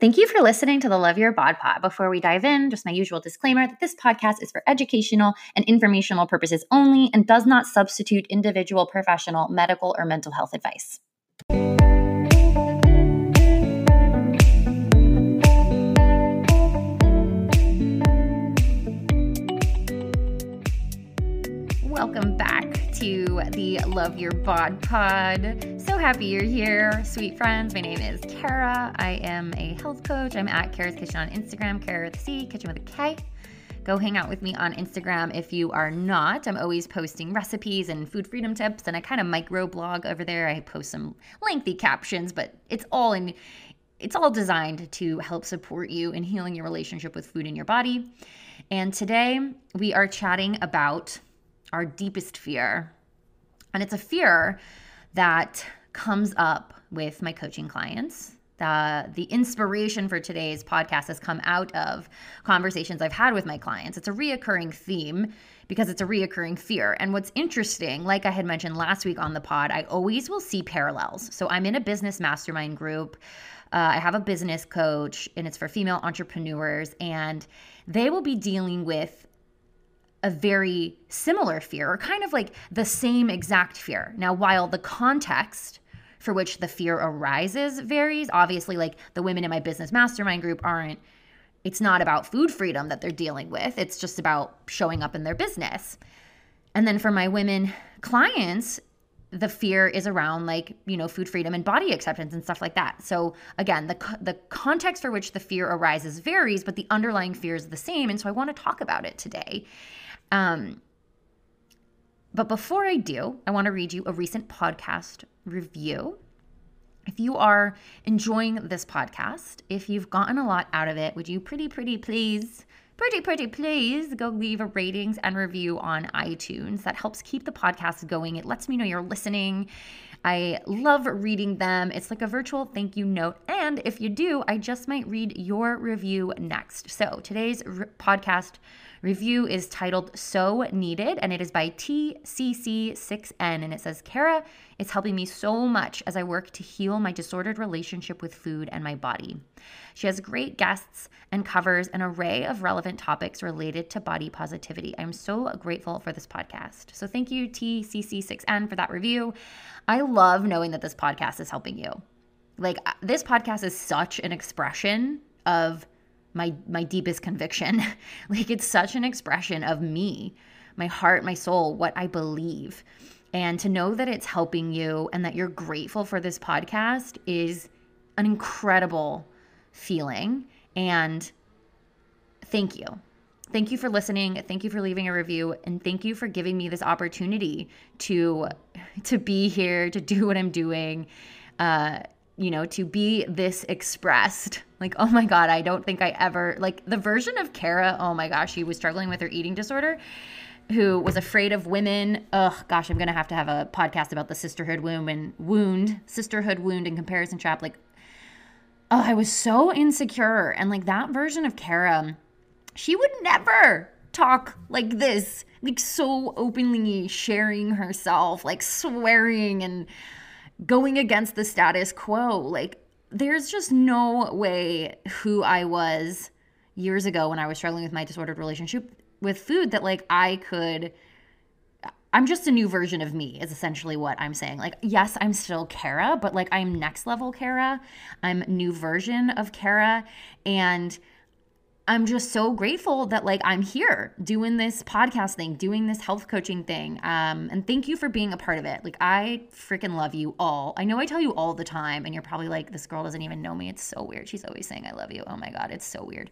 Thank you for listening to the Love Your Bod Pod. Before we dive in, just my usual disclaimer that this podcast is for educational and informational purposes only and does not substitute individual, professional, medical, or mental health advice. Welcome back to the Love Your Bod Pod. So happy you're here, sweet friends. My name is Kara. I am a health coach. I'm at Kara's Kitchen on Instagram, Kara with a C, kitchen with a K. Go hang out with me on Instagram if you are not. I'm always posting recipes and food freedom tips, and I kind of micro blog over there. I post some lengthy captions, but it's all in it's all designed to help support you in healing your relationship with food in your body. And today we are chatting about our deepest fear. And it's a fear that comes up with my coaching clients. The, the inspiration for today's podcast has come out of conversations I've had with my clients. It's a reoccurring theme because it's a reoccurring fear. And what's interesting, like I had mentioned last week on the pod, I always will see parallels. So I'm in a business mastermind group. Uh, I have a business coach, and it's for female entrepreneurs, and they will be dealing with a very similar fear or kind of like the same exact fear. Now, while the context for which the fear arises varies, obviously, like the women in my business mastermind group aren't, it's not about food freedom that they're dealing with, it's just about showing up in their business. And then for my women clients, the fear is around like you know food freedom and body acceptance and stuff like that so again the the context for which the fear arises varies but the underlying fear is the same and so i want to talk about it today um, but before I do, I want to read you a recent podcast review. If you are enjoying this podcast, if you've gotten a lot out of it, would you pretty, pretty please, pretty, pretty please go leave a ratings and review on iTunes? That helps keep the podcast going. It lets me know you're listening. I love reading them. It's like a virtual thank you note. And if you do, I just might read your review next. So today's podcast Review is titled So Needed and it is by TCC6N and it says, Kara, it's helping me so much as I work to heal my disordered relationship with food and my body. She has great guests and covers an array of relevant topics related to body positivity. I'm so grateful for this podcast. So thank you, TCC6N, for that review. I love knowing that this podcast is helping you. Like, uh, this podcast is such an expression of my my deepest conviction. like it's such an expression of me, my heart, my soul, what I believe. And to know that it's helping you and that you're grateful for this podcast is an incredible feeling and thank you. Thank you for listening. Thank you for leaving a review and thank you for giving me this opportunity to to be here, to do what I'm doing. Uh you know, to be this expressed. Like, oh my God, I don't think I ever, like the version of Kara, oh my gosh, she was struggling with her eating disorder, who was afraid of women. Oh gosh, I'm going to have to have a podcast about the sisterhood wound and wound, sisterhood wound and comparison trap. Like, oh, I was so insecure. And like that version of Kara, she would never talk like this, like so openly sharing herself, like swearing and, going against the status quo. Like, there's just no way who I was years ago when I was struggling with my disordered relationship with food that, like, I could. I'm just a new version of me, is essentially what I'm saying. Like, yes, I'm still Kara, but like, I'm next level Kara. I'm new version of Kara. And I'm just so grateful that like I'm here doing this podcast thing, doing this health coaching thing. Um, and thank you for being a part of it. Like I freaking love you all. I know I tell you all the time, and you're probably like, this girl doesn't even know me. It's so weird. She's always saying I love you. Oh my god, it's so weird.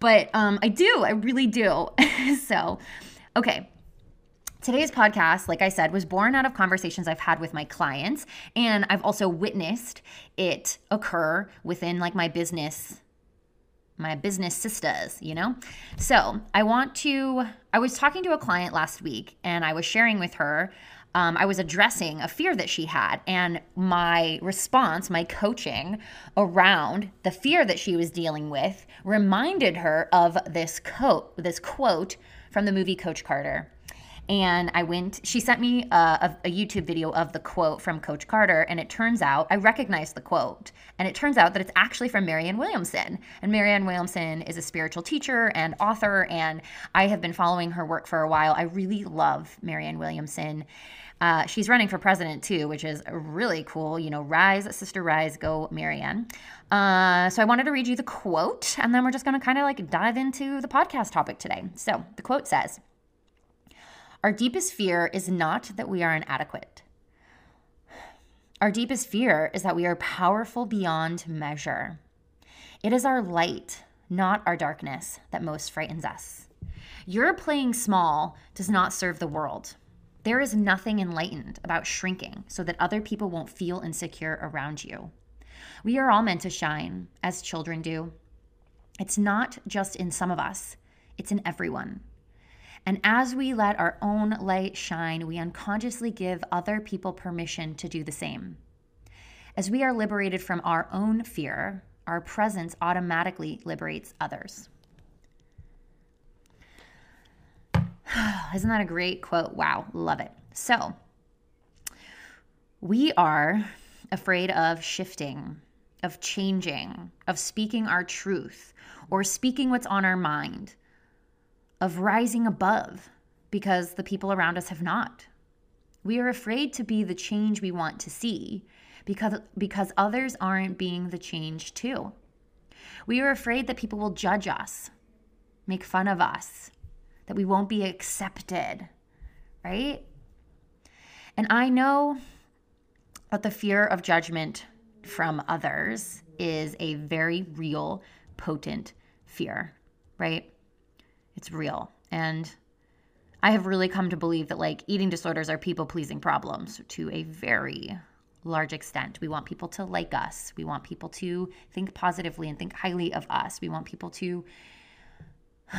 But um, I do. I really do. so, okay. Today's podcast, like I said, was born out of conversations I've had with my clients, and I've also witnessed it occur within like my business my business sisters, you know? So I want to, I was talking to a client last week and I was sharing with her, um, I was addressing a fear that she had. And my response, my coaching around the fear that she was dealing with reminded her of this quote, this quote from the movie Coach Carter. And I went, she sent me a, a, a, YouTube video of the quote from Coach Carter. And it turns out, I recognized the quote. And it turns out that it's actually from Marianne Williamson. And Marianne Williamson is a spiritual teacher and author. And I have been following her work for a while. I really love Marianne Williamson. Uh, she's running for president too, which is really cool. You know, rise, sister, rise, go, Marianne. Uh, so I wanted to read you the quote, and then we're just going to kind of like dive into the podcast topic today. So the quote says, our deepest fear is not that we are inadequate. Our deepest fear is that we are powerful beyond measure. It is our light, not our darkness, that most frightens us. Your playing small does not serve the world. There is nothing enlightened about shrinking so that other people won't feel insecure around you. We are all meant to shine, as children do. It's not just in some of us, it's in everyone. And as we let our own light shine, we unconsciously give other people permission to do the same. As we are liberated from our own fear, our presence automatically liberates others. Isn't that a great quote? Wow, love it. So, we are afraid of shifting, of changing, of speaking our truth, or speaking what's on our mind of rising above because the people around us have not. We are afraid to be the change we want to see because, because others aren't being the change too. We are afraid that people will judge us, make fun of us, that we won't be accepted, right? And I know that the fear of judgment from others is a very real, potent fear, right? It's real. And I have really come to believe that like eating disorders are people pleasing problems to a very large extent. We want people to like us. We want people to think positively and think highly of us. We want people to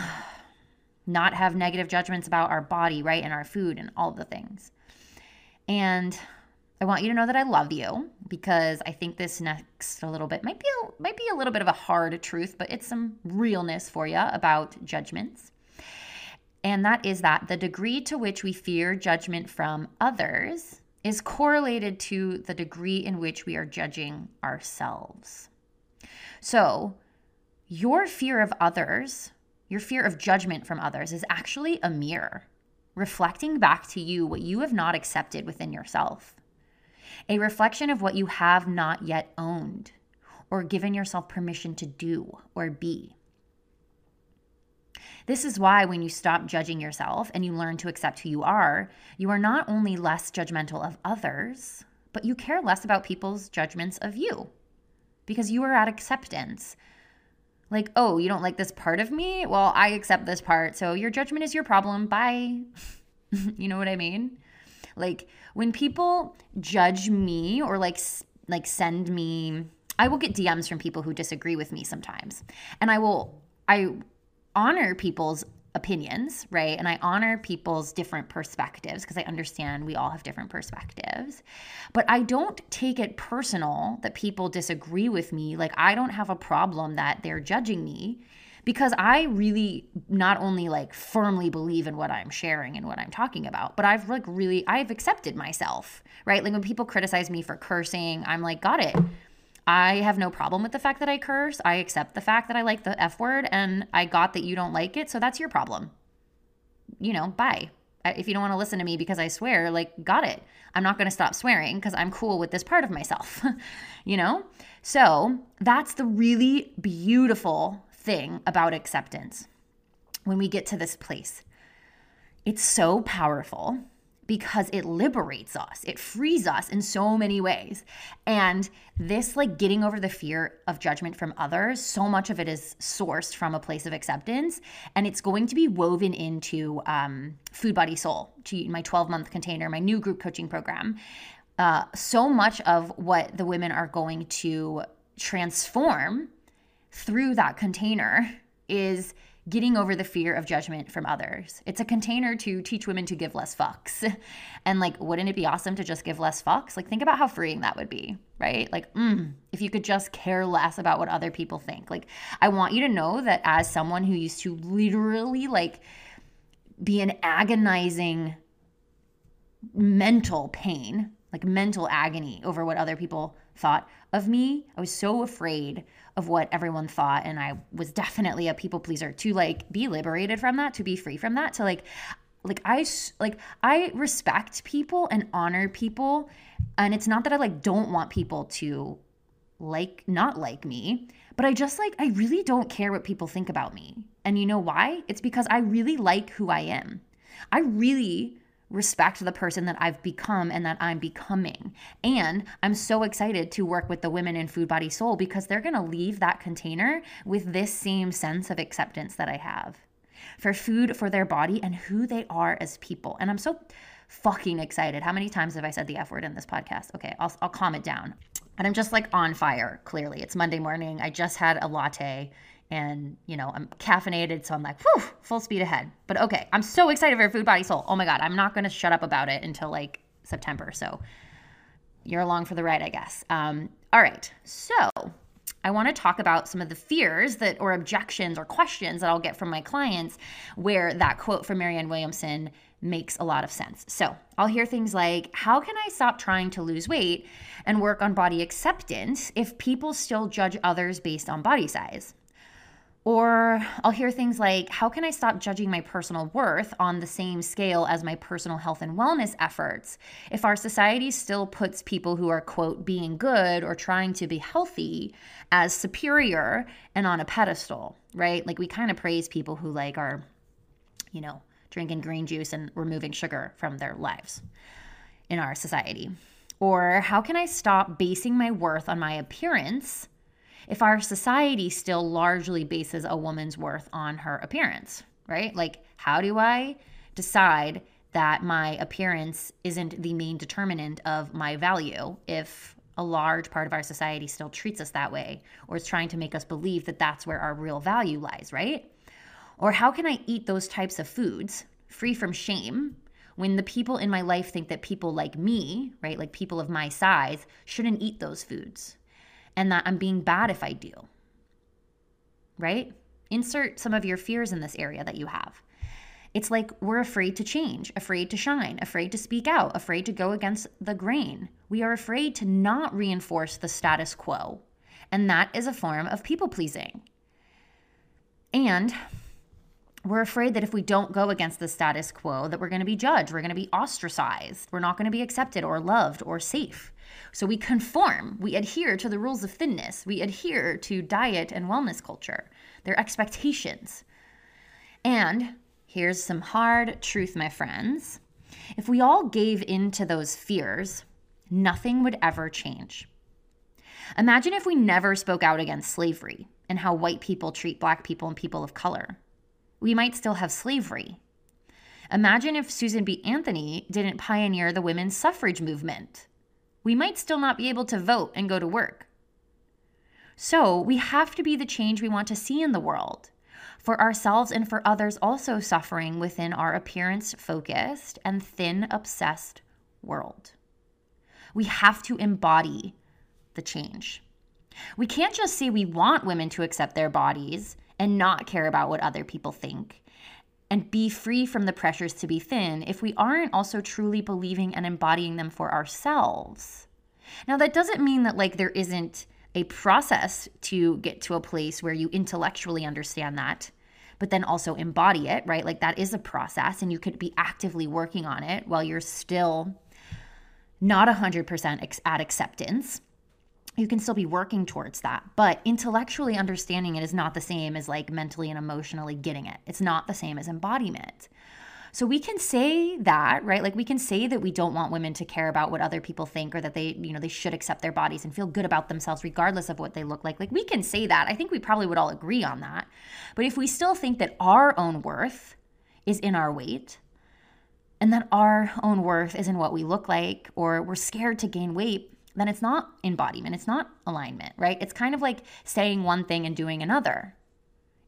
not have negative judgments about our body, right? And our food and all the things. And I want you to know that I love you because I think this next a little bit might be a, might be a little bit of a hard truth, but it's some realness for you about judgments. And that is that the degree to which we fear judgment from others is correlated to the degree in which we are judging ourselves. So, your fear of others, your fear of judgment from others, is actually a mirror reflecting back to you what you have not accepted within yourself a reflection of what you have not yet owned or given yourself permission to do or be. This is why, when you stop judging yourself and you learn to accept who you are, you are not only less judgmental of others, but you care less about people's judgments of you because you are at acceptance. Like, oh, you don't like this part of me? Well, I accept this part. So your judgment is your problem. Bye. you know what I mean? Like when people judge me or like like send me I will get DMs from people who disagree with me sometimes. And I will I honor people's opinions, right? And I honor people's different perspectives because I understand we all have different perspectives. But I don't take it personal that people disagree with me. Like I don't have a problem that they're judging me because I really not only like firmly believe in what I'm sharing and what I'm talking about, but I've like really I've accepted myself, right? Like when people criticize me for cursing, I'm like, got it. I have no problem with the fact that I curse. I accept the fact that I like the F word and I got that you don't like it, so that's your problem. You know, bye. If you don't want to listen to me because I swear, like, got it. I'm not going to stop swearing because I'm cool with this part of myself, you know? So that's the really beautiful thing about acceptance when we get to this place. It's so powerful because it liberates us, it frees us in so many ways. And this, like getting over the fear of judgment from others, so much of it is sourced from a place of acceptance. And it's going to be woven into um, Food Body Soul, to my 12 month container, my new group coaching program. Uh, so much of what the women are going to transform through that container is getting over the fear of judgment from others. It's a container to teach women to give less fucks. And like, wouldn't it be awesome to just give less fucks? Like, think about how freeing that would be, right? Like, mm, if you could just care less about what other people think. Like, I want you to know that as someone who used to literally like be an agonizing mental pain, like mental agony over what other people thought of me. I was so afraid of what everyone thought and I was definitely a people pleaser to like be liberated from that, to be free from that, to like like I like I respect people and honor people and it's not that I like don't want people to like not like me, but I just like I really don't care what people think about me. And you know why? It's because I really like who I am. I really respect the person that I've become and that I'm becoming. And I'm so excited to work with the women in Food Body Soul because they're going to leave that container with this same sense of acceptance that I have for food, for their body, and who they are as people. And I'm so fucking excited. How many times have I said the F word in this podcast? Okay, I'll, I'll calm it down. And I'm just like on fire, clearly. It's Monday morning. I just had a latte and you know i'm caffeinated so i'm like whew, full speed ahead. But okay i'm so excited for food body soul. Oh my god i'm not going to shut up about it until like september so you're along for the ride i guess. Um, all right so i want to talk about some of the fears that or objections or questions that i'll get from my clients where that quote from marianne williamson makes a lot of sense. So i'll hear things like how can i stop trying to lose weight and work on body acceptance if people still judge others based on body size or I'll hear things like, How can I stop judging my personal worth on the same scale as my personal health and wellness efforts if our society still puts people who are, quote, being good or trying to be healthy as superior and on a pedestal, right? Like we kind of praise people who, like, are, you know, drinking green juice and removing sugar from their lives in our society. Or how can I stop basing my worth on my appearance? If our society still largely bases a woman's worth on her appearance, right? Like, how do I decide that my appearance isn't the main determinant of my value if a large part of our society still treats us that way or is trying to make us believe that that's where our real value lies, right? Or how can I eat those types of foods free from shame when the people in my life think that people like me, right, like people of my size, shouldn't eat those foods? And that I'm being bad if I do. Right? Insert some of your fears in this area that you have. It's like we're afraid to change, afraid to shine, afraid to speak out, afraid to go against the grain. We are afraid to not reinforce the status quo. And that is a form of people pleasing. And we're afraid that if we don't go against the status quo that we're going to be judged, we're going to be ostracized, we're not going to be accepted or loved or safe. So we conform, we adhere to the rules of thinness, we adhere to diet and wellness culture, their expectations. And here's some hard truth, my friends. If we all gave in to those fears, nothing would ever change. Imagine if we never spoke out against slavery and how white people treat black people and people of color. We might still have slavery. Imagine if Susan B. Anthony didn't pioneer the women's suffrage movement we might still not be able to vote and go to work. So we have to be the change we want to see in the world for ourselves and for others also suffering within our appearance focused and thin obsessed world. We have to embody the change. We can't just say we want women to accept their bodies and not care about what other people think and be free from the pressures to be thin if we aren't also truly believing and embodying them for ourselves. Now, that doesn't mean that like there isn't a process to get to a place where you intellectually understand that, but then also embody it, right? Like that is a process and you could be actively working on it while you're still not 100% at acceptance you can still be working towards that. But intellectually understanding it is not the same as like mentally and emotionally getting it. It's not the same as embodiment. So we can say that, right? Like we can say that we don't want women to care about what other people think or that they, you know, they should accept their bodies and feel good about themselves regardless of what they look like. Like we can say that. I think we probably would all agree on that. But if we still think that our own worth is in our weight, and that our own worth is in what we look like, or we're scared to gain weight, then it's not embodiment, it's not alignment, right? It's kind of like saying one thing and doing another.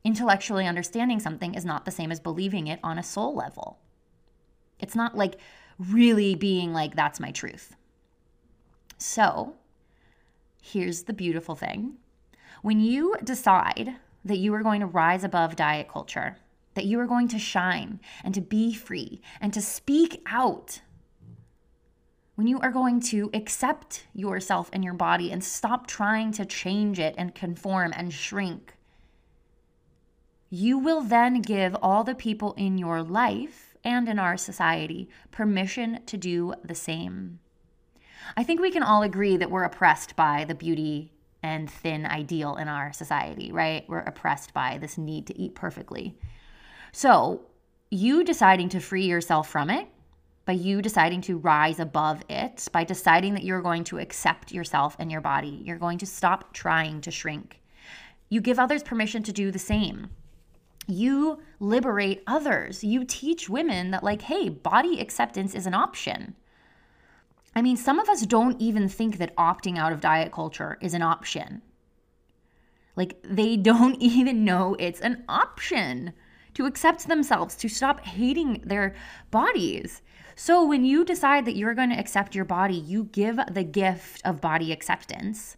Intellectually understanding something is not the same as believing it on a soul level. It's not like really being like, that's my truth. So, here's the beautiful thing when you decide that you are going to rise above diet culture, that you are going to shine and to be free and to speak out. When you are going to accept yourself and your body and stop trying to change it and conform and shrink, you will then give all the people in your life and in our society permission to do the same. I think we can all agree that we're oppressed by the beauty and thin ideal in our society, right? We're oppressed by this need to eat perfectly. So, you deciding to free yourself from it, by you deciding to rise above it, by deciding that you're going to accept yourself and your body, you're going to stop trying to shrink. You give others permission to do the same. You liberate others. You teach women that, like, hey, body acceptance is an option. I mean, some of us don't even think that opting out of diet culture is an option. Like, they don't even know it's an option to accept themselves, to stop hating their bodies. So, when you decide that you're going to accept your body, you give the gift of body acceptance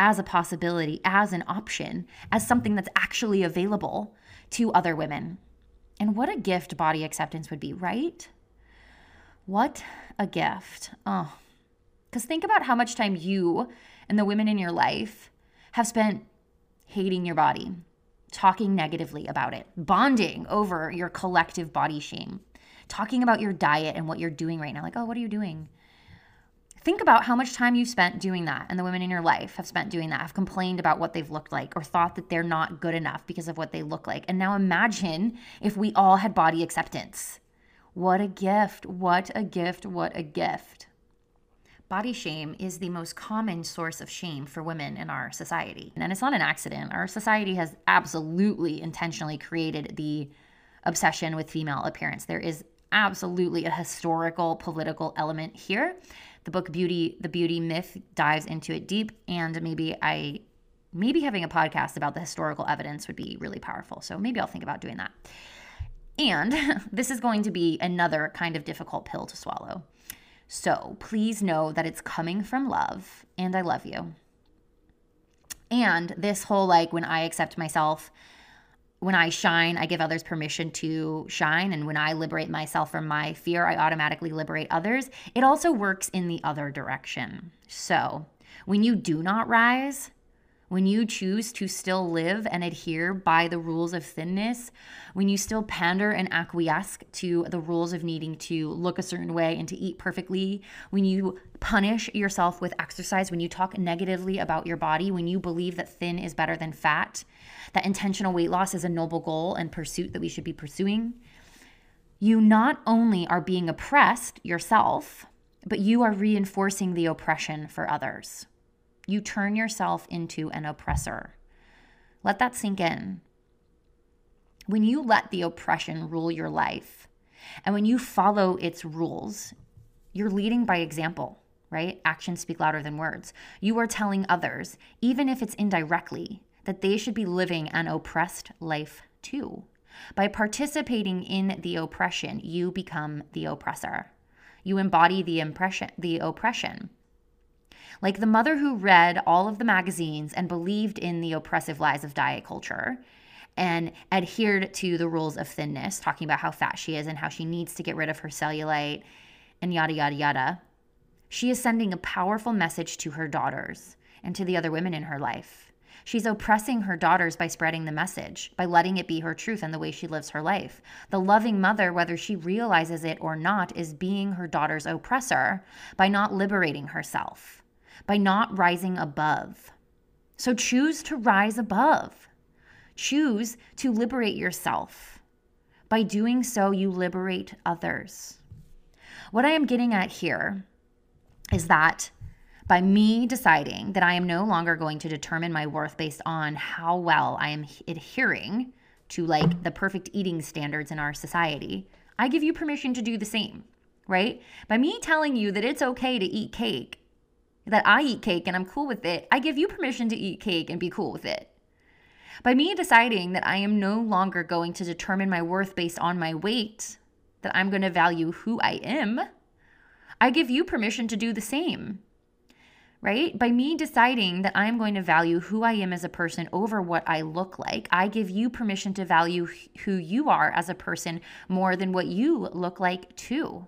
as a possibility, as an option, as something that's actually available to other women. And what a gift body acceptance would be, right? What a gift. Oh, because think about how much time you and the women in your life have spent hating your body, talking negatively about it, bonding over your collective body shame, talking about your diet and what you're doing right now. Like, oh, what are you doing? Think about how much time you've spent doing that, and the women in your life have spent doing that, have complained about what they've looked like, or thought that they're not good enough because of what they look like. And now imagine if we all had body acceptance. What a gift! What a gift! What a gift. Body shame is the most common source of shame for women in our society. And it's not an accident. Our society has absolutely intentionally created the obsession with female appearance. There is absolutely a historical political element here. The book Beauty, the Beauty Myth dives into it deep and maybe I maybe having a podcast about the historical evidence would be really powerful. So maybe I'll think about doing that. And this is going to be another kind of difficult pill to swallow. So please know that it's coming from love, and I love you. And this whole like when I accept myself, when I shine, I give others permission to shine. And when I liberate myself from my fear, I automatically liberate others. It also works in the other direction. So when you do not rise, when you choose to still live and adhere by the rules of thinness, when you still pander and acquiesce to the rules of needing to look a certain way and to eat perfectly, when you punish yourself with exercise, when you talk negatively about your body, when you believe that thin is better than fat, that intentional weight loss is a noble goal and pursuit that we should be pursuing, you not only are being oppressed yourself, but you are reinforcing the oppression for others you turn yourself into an oppressor. Let that sink in. When you let the oppression rule your life, and when you follow its rules, you're leading by example, right? Actions speak louder than words. You are telling others, even if it's indirectly, that they should be living an oppressed life too. By participating in the oppression, you become the oppressor. You embody the impression, the oppression. Like the mother who read all of the magazines and believed in the oppressive lies of diet culture and adhered to the rules of thinness, talking about how fat she is and how she needs to get rid of her cellulite and yada, yada, yada. She is sending a powerful message to her daughters and to the other women in her life. She's oppressing her daughters by spreading the message, by letting it be her truth and the way she lives her life. The loving mother, whether she realizes it or not, is being her daughter's oppressor by not liberating herself by not rising above. So choose to rise above. Choose to liberate yourself. By doing so, you liberate others. What I am getting at here is that by me deciding that I am no longer going to determine my worth based on how well I am adhering to like the perfect eating standards in our society, I give you permission to do the same, right? By me telling you that it's okay to eat cake that I eat cake and I'm cool with it, I give you permission to eat cake and be cool with it. By me deciding that I am no longer going to determine my worth based on my weight, that I'm going to value who I am, I give you permission to do the same. right? By me deciding that I'm going to value who I am as a person over what I look like, I give you permission to value who you are as a person more than what you look like, too.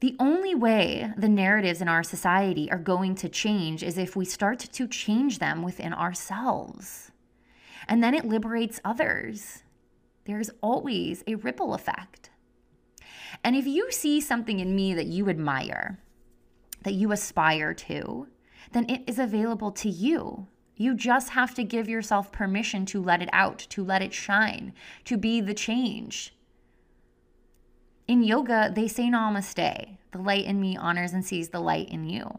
The only way the narratives in our society are going to change is if we start to change them within ourselves. And then it liberates others. There's always a ripple effect. And if you see something in me that you admire, that you aspire to, then it is available to you. You just have to give yourself permission to let it out, to let it shine, to be the change. In yoga, they say namaste. The light in me honors and sees the light in you.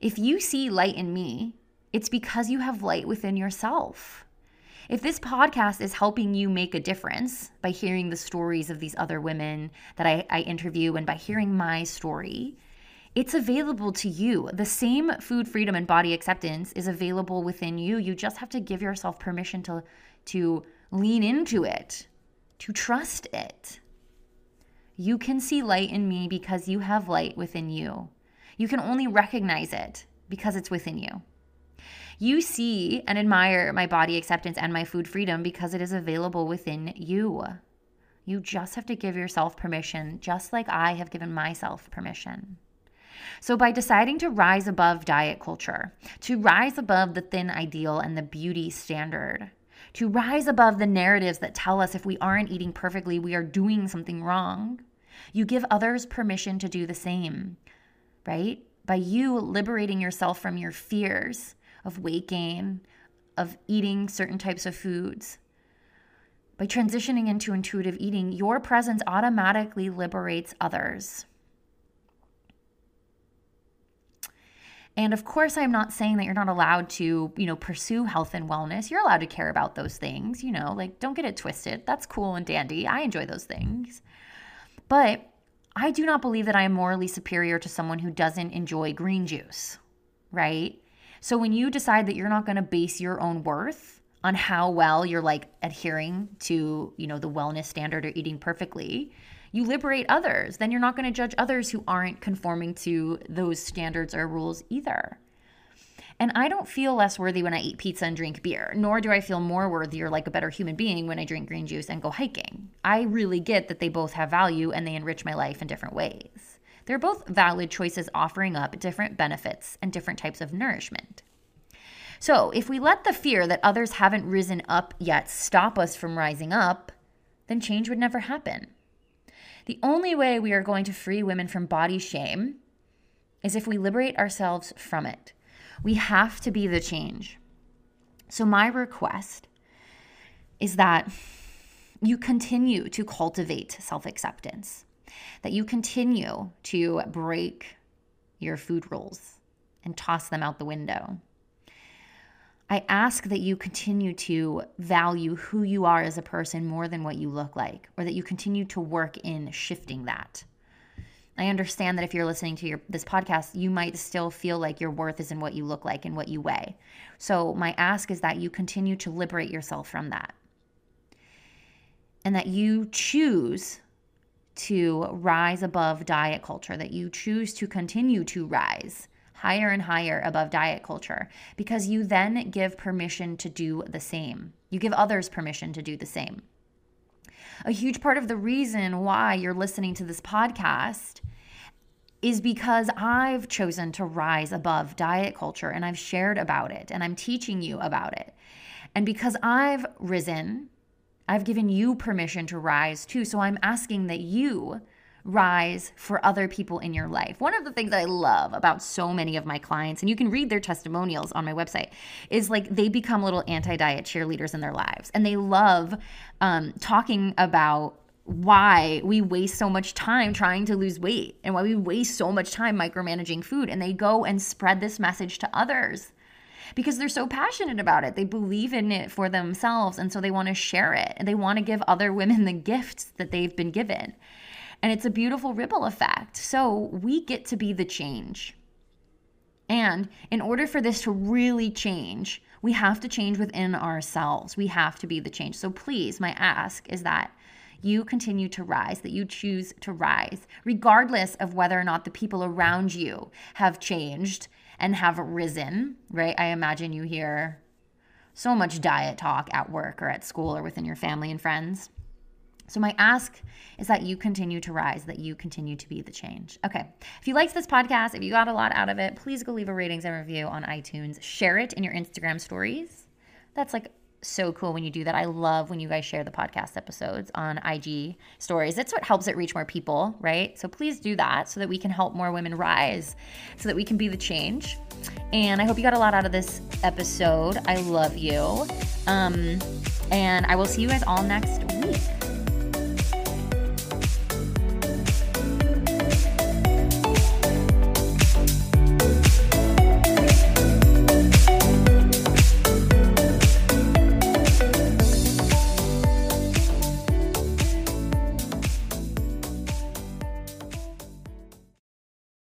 If you see light in me, it's because you have light within yourself. If this podcast is helping you make a difference by hearing the stories of these other women that I, I interview and by hearing my story, it's available to you. The same food freedom and body acceptance is available within you. You just have to give yourself permission to, to lean into it, to trust it. You can see light in me because you have light within you. You can only recognize it because it's within you. You see and admire my body acceptance and my food freedom because it is available within you. You just have to give yourself permission, just like I have given myself permission. So, by deciding to rise above diet culture, to rise above the thin ideal and the beauty standard, to rise above the narratives that tell us if we aren't eating perfectly, we are doing something wrong, you give others permission to do the same, right? By you liberating yourself from your fears of weight gain, of eating certain types of foods, by transitioning into intuitive eating, your presence automatically liberates others. And of course, I'm not saying that you're not allowed to, you know, pursue health and wellness. You're allowed to care about those things, you know, like don't get it twisted. That's cool and dandy. I enjoy those things. But I do not believe that I am morally superior to someone who doesn't enjoy green juice, right? So when you decide that you're not going to base your own worth on how well you're like adhering to, you know, the wellness standard or eating perfectly, you liberate others. Then you're not going to judge others who aren't conforming to those standards or rules either. And I don't feel less worthy when I eat pizza and drink beer, nor do I feel more worthy or like a better human being when I drink green juice and go hiking. I really get that they both have value and they enrich my life in different ways. They're both valid choices offering up different benefits and different types of nourishment. So, if we let the fear that others haven't risen up yet stop us from rising up, then change would never happen. The only way we are going to free women from body shame is if we liberate ourselves from it. We have to be the change. So, my request is that you continue to cultivate self acceptance, that you continue to break your food rules and toss them out the window, I ask that you continue to value who you are as a person more than what you look like, or that you continue to work in shifting that. I understand that if you're listening to your this podcast, you might still feel like your worth is in what you look like and what you weigh. So my ask is that you continue to liberate yourself from that. And that you choose to rise above diet culture, that you choose to continue to rise higher and higher above diet culture because you then give permission to do the same. You give others permission to do the same. A huge part of the reason why you're listening to this podcast is because I've chosen to rise above diet culture and I've shared about it and I'm teaching you about it. And because I've risen, I've given you permission to rise too. So I'm asking that you rise for other people in your life. One of the things I love about so many of my clients, and you can read their testimonials on my website, is like they become little anti diet cheerleaders in their lives. And they love um, talking about why we waste so much time trying to lose weight and why we waste so much time micromanaging food. And they go and spread this message to others because they're so passionate about it. They believe in it for themselves. And so they want to share it and they want to give other women the gifts that they've been given. And it's a beautiful ripple effect. So we get to be the change. And in order for this to really change, we have to change within ourselves. We have to be the change. So please, my ask is that you continue to rise, that you choose to rise, regardless of whether or not the people around you have changed and have risen, right? I imagine you hear so much diet talk at work or at school or within your family and friends. So, my ask is that you continue to rise, that you continue to be the change. Okay. If you liked this podcast, if you got a lot out of it, please go leave a ratings and review on iTunes. Share it in your Instagram stories. That's like so cool when you do that. I love when you guys share the podcast episodes on IG stories. That's what helps it reach more people, right? So please do that so that we can help more women rise, so that we can be the change. And I hope you got a lot out of this episode. I love you. Um, and I will see you guys all next week.